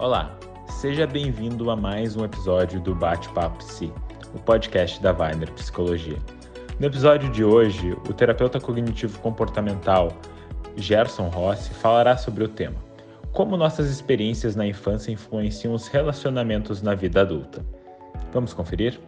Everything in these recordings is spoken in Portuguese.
Olá, seja bem-vindo a mais um episódio do Bate-Papo Psi, o podcast da Weiner Psicologia. No episódio de hoje, o terapeuta cognitivo comportamental Gerson Rossi falará sobre o tema: Como nossas experiências na infância influenciam os relacionamentos na vida adulta. Vamos conferir?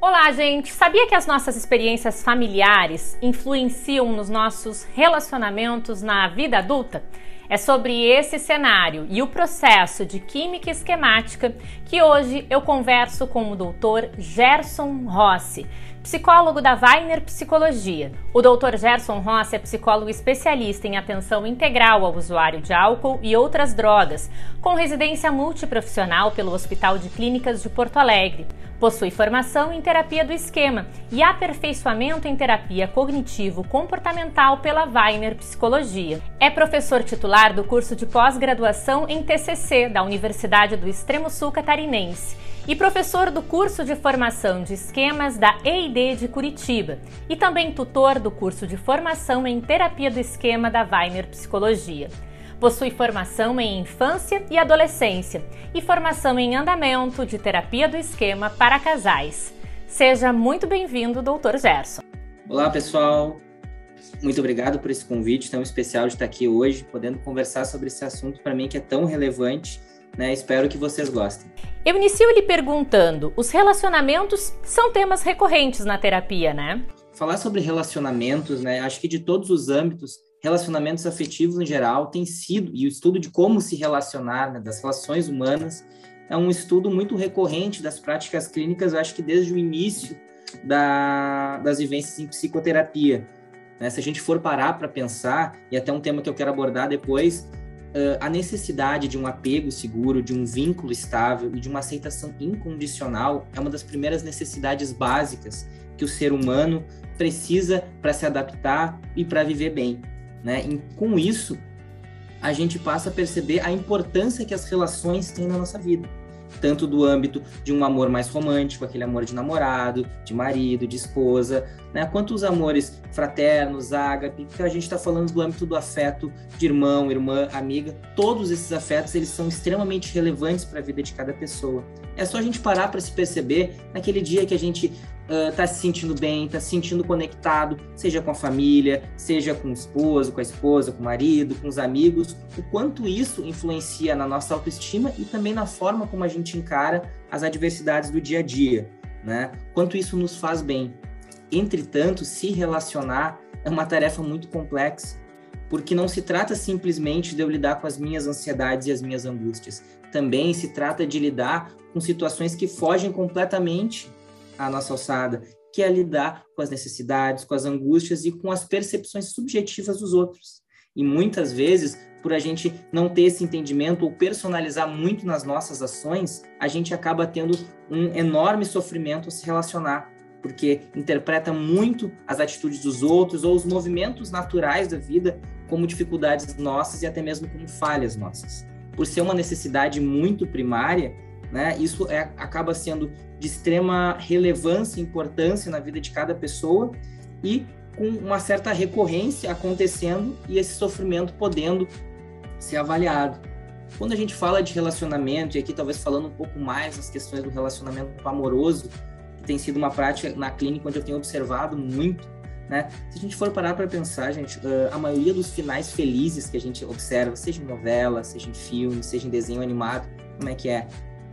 Olá, gente! Sabia que as nossas experiências familiares influenciam nos nossos relacionamentos na vida adulta? É sobre esse cenário e o processo de química esquemática que hoje eu converso com o Dr. Gerson Rossi, psicólogo da Weiner Psicologia. O Dr. Gerson Rossi é psicólogo especialista em atenção integral ao usuário de álcool e outras drogas, com residência multiprofissional pelo Hospital de Clínicas de Porto Alegre. Possui formação em terapia do esquema e aperfeiçoamento em terapia cognitivo-comportamental pela Weiner Psicologia. É professor titular do curso de pós-graduação em TCC da Universidade do Extremo Sul Catarinense e professor do curso de formação de esquemas da EID de Curitiba e também tutor do curso de formação em terapia do esquema da Weiner Psicologia. Possui formação em infância e adolescência e formação em andamento de terapia do esquema para casais. Seja muito bem-vindo, Dr. Gerson. Olá, pessoal. Muito obrigado por esse convite tão especial de estar aqui hoje, podendo conversar sobre esse assunto para mim que é tão relevante. Né? Espero que vocês gostem. Eu inicio lhe perguntando: os relacionamentos são temas recorrentes na terapia, né? Falar sobre relacionamentos, né? Acho que de todos os âmbitos, relacionamentos afetivos em geral tem sido, e o estudo de como se relacionar, né, das relações humanas, é um estudo muito recorrente das práticas clínicas, eu acho que desde o início da, das vivências em psicoterapia. Né? Se a gente for parar para pensar, e até um tema que eu quero abordar depois, uh, a necessidade de um apego seguro, de um vínculo estável e de uma aceitação incondicional é uma das primeiras necessidades básicas que o ser humano precisa para se adaptar e para viver bem. Né? E com isso, a gente passa a perceber a importância que as relações têm na nossa vida. Tanto do âmbito de um amor mais romântico, aquele amor de namorado, de marido, de esposa, né? quanto os amores fraternos, ágape, que a gente está falando do âmbito do afeto de irmão, irmã, amiga. Todos esses afetos eles são extremamente relevantes para a vida de cada pessoa. É só a gente parar para se perceber naquele dia que a gente está se sentindo bem, está se sentindo conectado, seja com a família, seja com o esposo, com a esposa, com o marido, com os amigos, o quanto isso influencia na nossa autoestima e também na forma como a gente encara as adversidades do dia a dia, né? Quanto isso nos faz bem. Entretanto, se relacionar é uma tarefa muito complexa, porque não se trata simplesmente de eu lidar com as minhas ansiedades e as minhas angústias. Também se trata de lidar com situações que fogem completamente à nossa alçada, que é lidar com as necessidades, com as angústias e com as percepções subjetivas dos outros. E muitas vezes, por a gente não ter esse entendimento ou personalizar muito nas nossas ações, a gente acaba tendo um enorme sofrimento a se relacionar, porque interpreta muito as atitudes dos outros ou os movimentos naturais da vida como dificuldades nossas e até mesmo como falhas nossas. Por ser uma necessidade muito primária, né, isso é, acaba sendo de extrema relevância e importância na vida de cada pessoa e com uma certa recorrência acontecendo e esse sofrimento podendo ser avaliado. Quando a gente fala de relacionamento, e aqui talvez falando um pouco mais das questões do relacionamento amoroso, que tem sido uma prática na clínica onde eu tenho observado muito, né? Se a gente for parar para pensar, gente, a maioria dos finais felizes que a gente observa, seja em novela, seja em filme, seja em desenho animado, como é que é?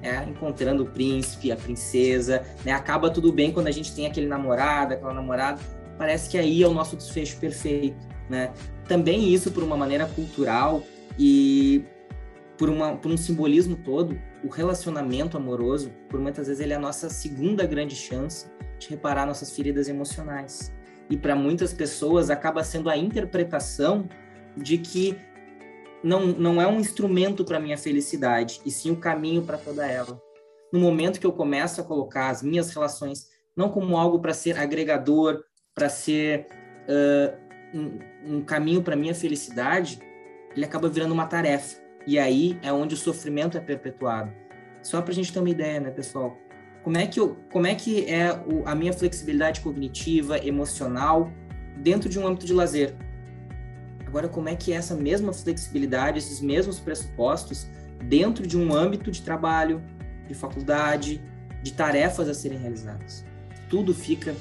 É, encontrando o príncipe, a princesa, né? Acaba tudo bem quando a gente tem aquele namorado, aquela namorada. Parece que aí é o nosso desfecho perfeito, né? Também isso por uma maneira cultural e por, uma, por um simbolismo todo, o relacionamento amoroso, por muitas vezes ele é a nossa segunda grande chance de reparar nossas feridas emocionais e para muitas pessoas acaba sendo a interpretação de que não, não é um instrumento para minha felicidade, e sim o caminho para toda ela. No momento que eu começo a colocar as minhas relações não como algo para ser agregador, para ser uh, um, um caminho para minha felicidade, ele acaba virando uma tarefa. E aí é onde o sofrimento é perpetuado. Só para a gente ter uma ideia, né, pessoal? Como é que, eu, como é, que é a minha flexibilidade cognitiva, emocional, dentro de um âmbito de lazer? Agora, como é que essa mesma flexibilidade, esses mesmos pressupostos dentro de um âmbito de trabalho, de faculdade, de tarefas a serem realizadas. Tudo fica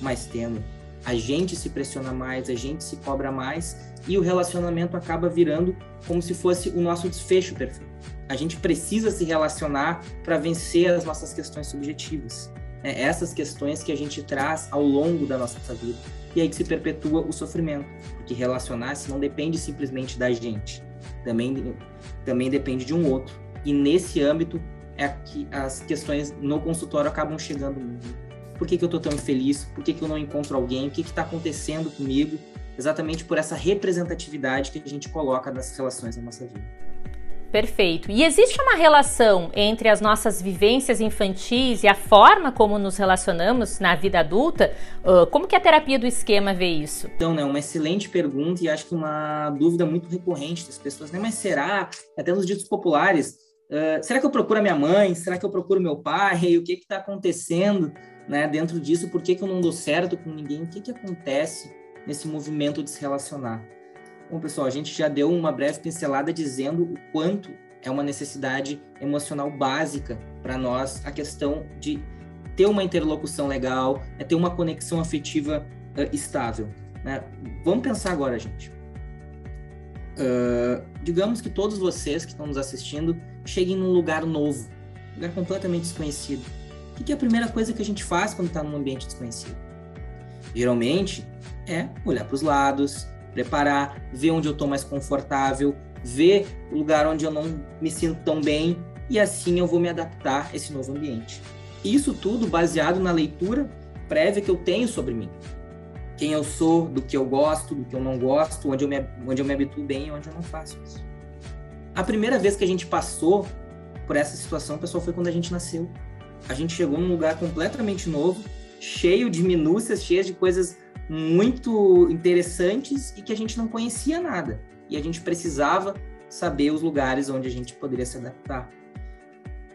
mais tênue. A gente se pressiona mais, a gente se cobra mais e o relacionamento acaba virando como se fosse o nosso desfecho perfeito. A gente precisa se relacionar para vencer as nossas questões subjetivas. É essas questões que a gente traz ao longo da nossa vida. E aí que se perpetua o sofrimento. Porque relacionar-se não depende simplesmente da gente. Também, também depende de um outro. E nesse âmbito é que as questões no consultório acabam chegando. Por que, que eu estou tão infeliz? Por que, que eu não encontro alguém? O que está acontecendo comigo? Exatamente por essa representatividade que a gente coloca nas relações da nossa vida. Perfeito. E existe uma relação entre as nossas vivências infantis e a forma como nos relacionamos na vida adulta? Uh, como que a terapia do esquema vê isso? Então, né, uma excelente pergunta e acho que uma dúvida muito recorrente das pessoas, né? Mas será, até nos ditos populares, uh, será que eu procuro a minha mãe? Será que eu procuro meu pai? O que está acontecendo né, dentro disso? Por que, que eu não dou certo com ninguém? O que, que acontece nesse movimento de se relacionar? Bom, pessoal, a gente já deu uma breve pincelada dizendo o quanto é uma necessidade emocional básica para nós a questão de ter uma interlocução legal, é ter uma conexão afetiva uh, estável. Né? Vamos pensar agora, gente. Uh, digamos que todos vocês que estão nos assistindo cheguem num lugar novo, lugar completamente desconhecido. O que é a primeira coisa que a gente faz quando está num ambiente desconhecido? Geralmente é olhar para os lados, preparar, ver onde eu estou mais confortável, ver o lugar onde eu não me sinto tão bem e assim eu vou me adaptar a esse novo ambiente. Isso tudo baseado na leitura prévia que eu tenho sobre mim. Quem eu sou, do que eu gosto, do que eu não gosto, onde eu me, onde eu me habituo bem e onde eu não faço isso. A primeira vez que a gente passou por essa situação, pessoal, foi quando a gente nasceu. A gente chegou num lugar completamente novo, cheio de minúcias, cheio de coisas muito interessantes e que a gente não conhecia nada. E a gente precisava saber os lugares onde a gente poderia se adaptar.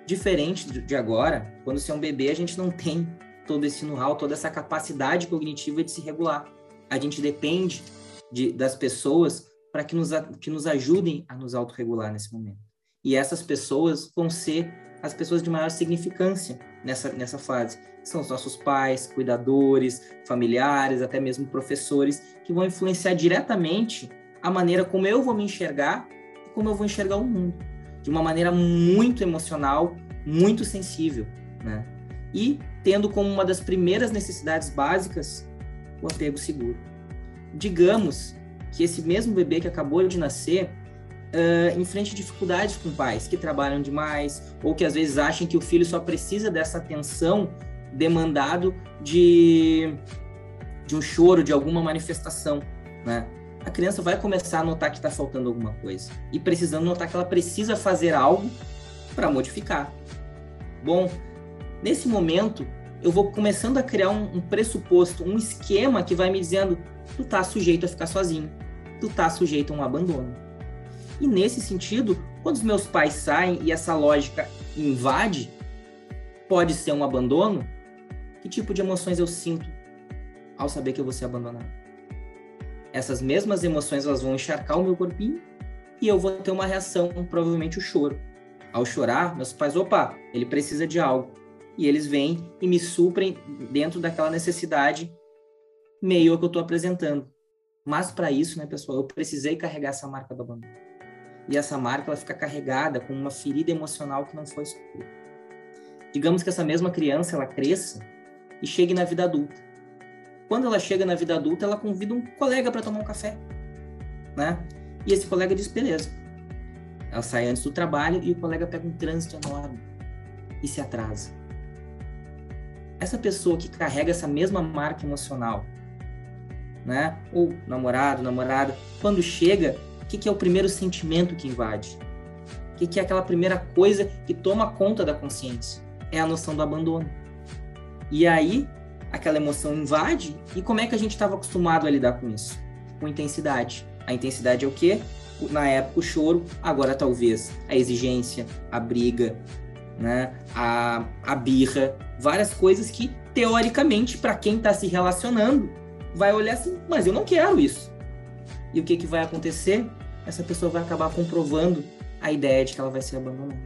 Diferente de agora, quando você é um bebê, a gente não tem todo esse know-how, toda essa capacidade cognitiva de se regular. A gente depende de, das pessoas para que nos, que nos ajudem a nos autorregular nesse momento. E essas pessoas vão ser as pessoas de maior significância nessa, nessa fase. São os nossos pais, cuidadores, familiares, até mesmo professores, que vão influenciar diretamente a maneira como eu vou me enxergar e como eu vou enxergar o mundo. De uma maneira muito emocional, muito sensível, né? E tendo como uma das primeiras necessidades básicas o apego seguro. Digamos que esse mesmo bebê que acabou de nascer uh, enfrente dificuldades com pais que trabalham demais ou que às vezes acham que o filho só precisa dessa atenção demandado de, de um choro, de alguma manifestação, né? A criança vai começar a notar que está faltando alguma coisa e precisando notar que ela precisa fazer algo para modificar. Bom, nesse momento eu vou começando a criar um, um, pressuposto, um esquema que vai me dizendo tu tá sujeito a ficar sozinho, tu tá sujeito a um abandono. E nesse sentido, quando os meus pais saem e essa lógica invade, pode ser um abandono, que tipo de emoções eu sinto ao saber que eu vou ser abandonado? Essas mesmas emoções elas vão encharcar o meu corpinho e eu vou ter uma reação, provavelmente o choro. Ao chorar, meus pais, opa, ele precisa de algo. E eles vêm e me suprem dentro daquela necessidade meio que eu estou apresentando. Mas para isso, né, pessoal, eu precisei carregar essa marca do abandono e essa marca ela fica carregada com uma ferida emocional que não foi suprida. Digamos que essa mesma criança ela cresça e chegue na vida adulta. Quando ela chega na vida adulta, ela convida um colega para tomar um café, né? E esse colega diz beleza. Ela sai antes do trabalho e o colega pega um trânsito enorme e se atrasa. Essa pessoa que carrega essa mesma marca emocional, né? Ou namorado, namorada, quando chega, o que, que é o primeiro sentimento que invade? O que, que é aquela primeira coisa que toma conta da consciência? É a noção do abandono. E aí, aquela emoção invade, e como é que a gente estava acostumado a lidar com isso? Com intensidade. A intensidade é o quê? Na época, o choro, agora talvez a exigência, a briga, né? a, a birra, várias coisas que, teoricamente, para quem está se relacionando, vai olhar assim, mas eu não quero isso. E o que, que vai acontecer? Essa pessoa vai acabar comprovando a ideia de que ela vai ser abandonada.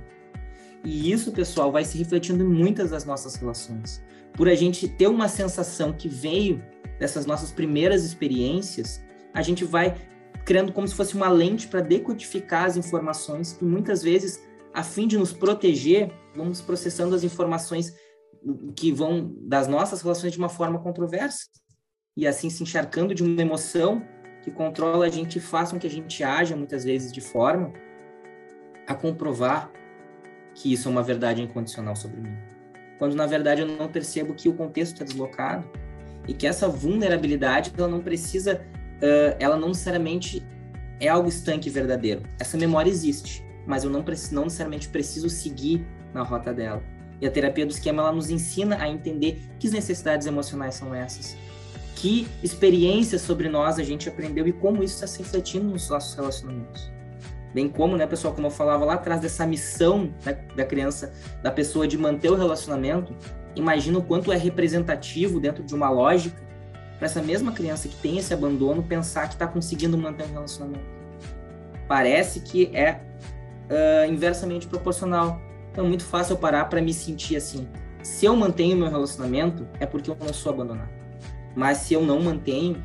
E isso, pessoal, vai se refletindo em muitas das nossas relações. Por a gente ter uma sensação que veio dessas nossas primeiras experiências, a gente vai criando como se fosse uma lente para decodificar as informações e muitas vezes, a fim de nos proteger, vamos processando as informações que vão das nossas relações de uma forma controversa e assim se encharcando de uma emoção que controla a gente e faz com que a gente haja muitas vezes de forma a comprovar que isso é uma verdade incondicional sobre mim. Quando na verdade eu não percebo que o contexto está deslocado e que essa vulnerabilidade ela não precisa, uh, ela não necessariamente é algo estanque verdadeiro. Essa memória existe, mas eu não, não necessariamente preciso seguir na rota dela. E a terapia do esquema ela nos ensina a entender que necessidades emocionais são essas, que experiências sobre nós a gente aprendeu e como isso está se refletindo nos nossos relacionamentos bem como, né, pessoal, como eu falava lá atrás, dessa missão né, da criança, da pessoa de manter o relacionamento, imagina o quanto é representativo dentro de uma lógica para essa mesma criança que tem esse abandono pensar que está conseguindo manter um relacionamento. Parece que é uh, inversamente proporcional. Então é muito fácil eu parar para me sentir assim. Se eu mantenho meu relacionamento, é porque eu não sou abandonado. Mas se eu não mantenho,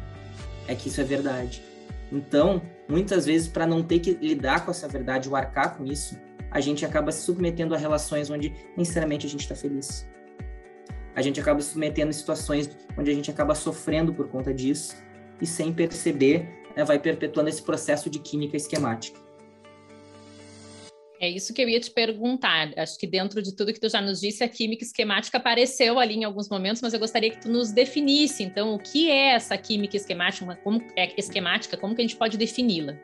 é que isso é verdade. Então, muitas vezes, para não ter que lidar com essa verdade ou arcar com isso, a gente acaba se submetendo a relações onde, necessariamente, a gente está feliz. A gente acaba se submetendo a situações onde a gente acaba sofrendo por conta disso e, sem perceber, né, vai perpetuando esse processo de química esquemática. É isso que eu ia te perguntar. Acho que dentro de tudo que tu já nos disse, a química esquemática apareceu ali em alguns momentos, mas eu gostaria que tu nos definisse, então, o que é essa química esquemática, como é esquemática, como que a gente pode defini-la?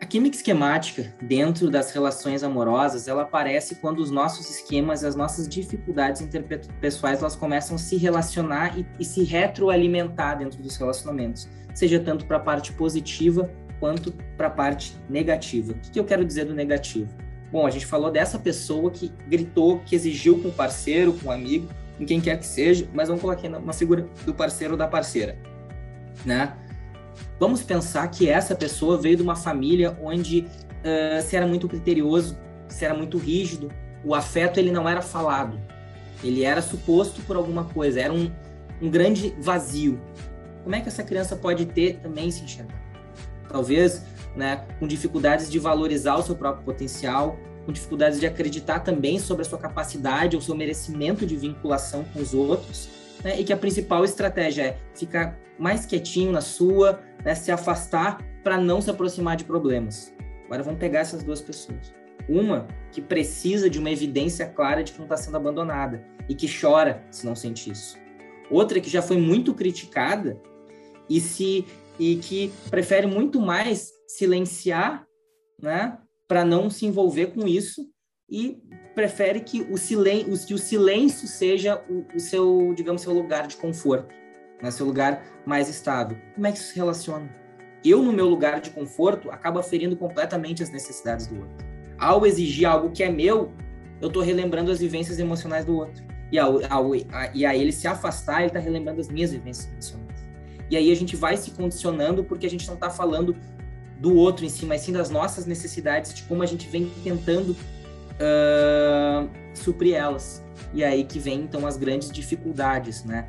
A química esquemática, dentro das relações amorosas, ela aparece quando os nossos esquemas e as nossas dificuldades interpessoais elas começam a se relacionar e, e se retroalimentar dentro dos relacionamentos, seja tanto para a parte positiva quanto para a parte negativa. O que, que eu quero dizer do negativo? Bom, a gente falou dessa pessoa que gritou, que exigiu com o parceiro, com o amigo, com quem quer que seja, mas vamos colocar uma figura do parceiro ou da parceira, né? Vamos pensar que essa pessoa veio de uma família onde uh, se era muito criterioso, se era muito rígido, o afeto ele não era falado, ele era suposto por alguma coisa, era um, um grande vazio. Como é que essa criança pode ter também se enxergar? Talvez né, com dificuldades de valorizar o seu próprio potencial, com dificuldades de acreditar também sobre a sua capacidade ou seu merecimento de vinculação com os outros, né, e que a principal estratégia é ficar mais quietinho na sua, né, se afastar para não se aproximar de problemas. Agora vamos pegar essas duas pessoas. Uma que precisa de uma evidência clara de que não está sendo abandonada e que chora se não sente isso. Outra que já foi muito criticada e se e que prefere muito mais silenciar, né, para não se envolver com isso e prefere que o silêncio, que o silêncio seja o, o, seu, digamos, seu lugar de conforto, né, seu lugar mais estável. Como é que isso se relaciona? Eu, no meu lugar de conforto, acaba ferindo completamente as necessidades do outro. Ao exigir algo que é meu, eu estou relembrando as vivências emocionais do outro. E ao, ao, a, e a ele se afastar, ele está relembrando as minhas vivências emocionais. E aí a gente vai se condicionando porque a gente não está falando do outro em si, mas sim das nossas necessidades, de como a gente vem tentando uh, suprir elas. E aí que vem, então, as grandes dificuldades, né?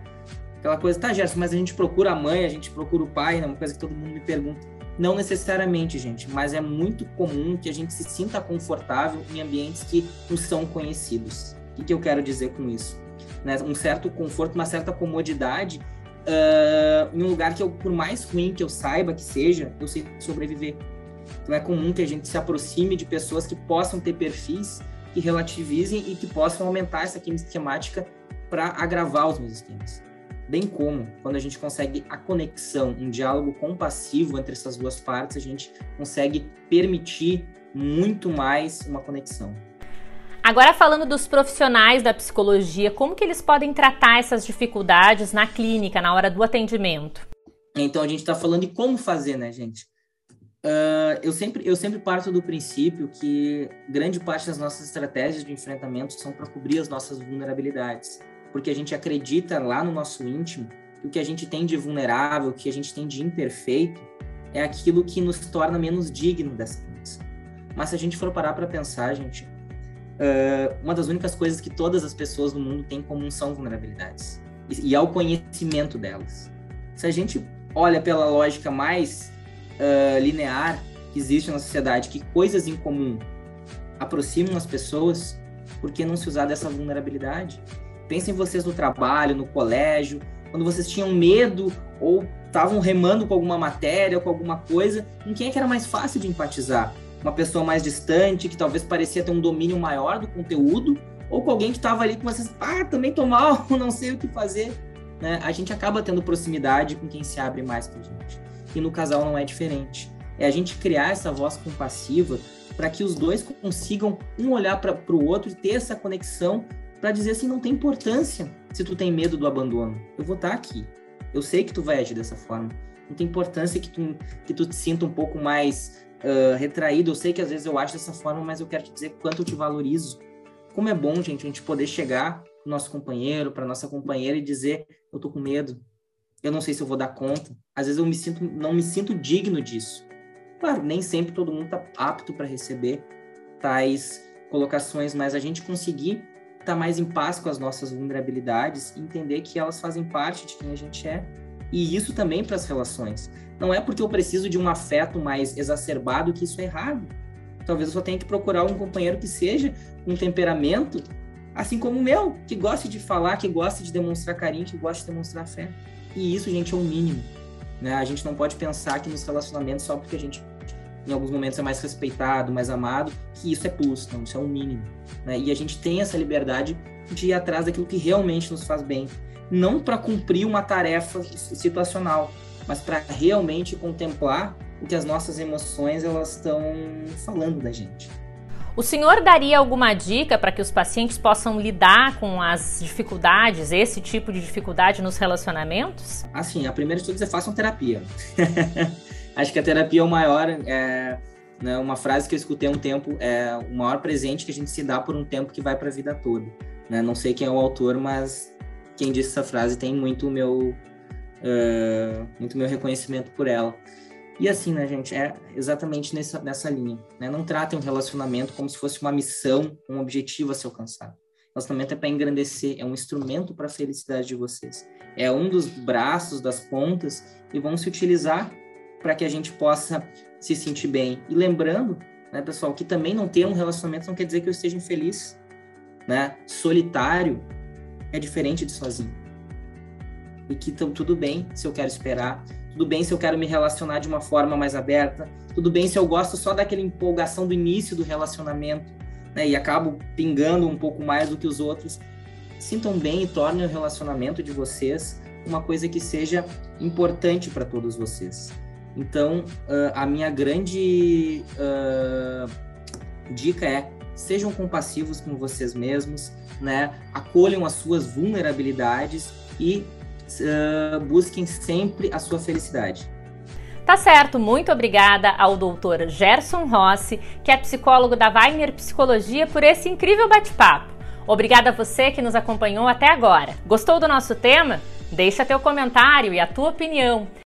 Aquela coisa, tá, Gerson, mas a gente procura a mãe, a gente procura o pai, né? Uma coisa que todo mundo me pergunta. Não necessariamente, gente, mas é muito comum que a gente se sinta confortável em ambientes que nos são conhecidos. O que, que eu quero dizer com isso? Né? Um certo conforto, uma certa comodidade uh, em um lugar que eu, por mais ruim que eu saiba que seja, eu sei sobreviver. Então é comum que a gente se aproxime de pessoas que possam ter perfis que relativizem e que possam aumentar essa química esquemática para agravar os meus esquemas. Bem como, quando a gente consegue a conexão, um diálogo compassivo entre essas duas partes, a gente consegue permitir muito mais uma conexão. Agora falando dos profissionais da psicologia, como que eles podem tratar essas dificuldades na clínica, na hora do atendimento? Então a gente está falando de como fazer, né, gente? Uh, eu, sempre, eu sempre parto do princípio que grande parte das nossas estratégias de enfrentamento são para cobrir as nossas vulnerabilidades, porque a gente acredita lá no nosso íntimo que o que a gente tem de vulnerável, o que a gente tem de imperfeito, é aquilo que nos torna menos digno dessa condição. Mas se a gente for parar para pensar, gente, uh, uma das únicas coisas que todas as pessoas no mundo têm em comum são vulnerabilidades. E, e é o conhecimento delas. Se a gente olha pela lógica mais uh, linear que existe na sociedade, que coisas em comum aproximam as pessoas, por que não se usar dessa vulnerabilidade? Pensem vocês no trabalho, no colégio, quando vocês tinham medo ou estavam remando com alguma matéria ou com alguma coisa, em quem é que era mais fácil de empatizar? Uma pessoa mais distante, que talvez parecia ter um domínio maior do conteúdo, ou com alguém que estava ali com vocês, ah, também tô mal, não sei o que fazer. Né? A gente acaba tendo proximidade com quem se abre mais pra gente. E no casal não é diferente. É a gente criar essa voz compassiva para que os dois consigam um olhar para o outro e ter essa conexão para dizer assim, não tem importância se tu tem medo do abandono. Eu vou estar tá aqui. Eu sei que tu vai agir dessa forma. Não tem importância que tu, que tu te sinta um pouco mais uh, retraído. Eu sei que às vezes eu acho dessa forma, mas eu quero te dizer quanto eu te valorizo. Como é bom, gente, a gente poder chegar pro nosso companheiro, para nossa companheira e dizer, eu tô com medo. Eu não sei se eu vou dar conta. Às vezes eu me sinto, não me sinto digno disso. Claro, nem sempre todo mundo está apto para receber tais colocações, mas a gente conseguir estar tá mais em paz com as nossas vulnerabilidades, entender que elas fazem parte de quem a gente é. E isso também para as relações. Não é porque eu preciso de um afeto mais exacerbado que isso é errado. Talvez eu só tenha que procurar um companheiro que seja um temperamento assim como o meu, que goste de falar, que goste de demonstrar carinho, que goste de demonstrar fé. E isso, gente, é o mínimo. Né? A gente não pode pensar que nos relacionamentos, só porque a gente em alguns momentos é mais respeitado, mais amado, que isso é plus, não, isso é um mínimo. Né? E a gente tem essa liberdade de ir atrás daquilo que realmente nos faz bem. Não para cumprir uma tarefa situacional, mas para realmente contemplar o que as nossas emoções elas estão falando da gente. O senhor daria alguma dica para que os pacientes possam lidar com as dificuldades, esse tipo de dificuldade nos relacionamentos? Assim, a primeira de tudo é façam terapia. Acho que a terapia é o maior, é, né, uma frase que eu escutei há um tempo, é o maior presente que a gente se dá por um tempo que vai para a vida toda. Né? Não sei quem é o autor, mas quem disse essa frase tem muito meu, uh, muito meu reconhecimento por ela. E assim, né, gente, é exatamente nessa, nessa linha. Né? Não tratem um relacionamento como se fosse uma missão, um objetivo a ser alcançado. Relacionamento é para engrandecer, é um instrumento para a felicidade de vocês. É um dos braços, das pontas que vão se utilizar para que a gente possa se sentir bem. E lembrando, né, pessoal, que também não ter um relacionamento não quer dizer que eu esteja infeliz. Né? Solitário é diferente de sozinho. E que então, tudo bem se eu quero esperar, tudo bem se eu quero me relacionar de uma forma mais aberta, tudo bem se eu gosto só daquela empolgação do início do relacionamento, né, e acabo pingando um pouco mais do que os outros. Sintam bem e tornem o relacionamento de vocês uma coisa que seja importante para todos vocês. Então, uh, a minha grande uh, dica é: sejam compassivos com vocês mesmos, né? Acolham as suas vulnerabilidades e uh, busquem sempre a sua felicidade. Tá certo, muito obrigada ao doutor Gerson Rossi, que é psicólogo da Weiner Psicologia, por esse incrível bate-papo. Obrigada a você que nos acompanhou até agora. Gostou do nosso tema? Deixa teu comentário e a tua opinião.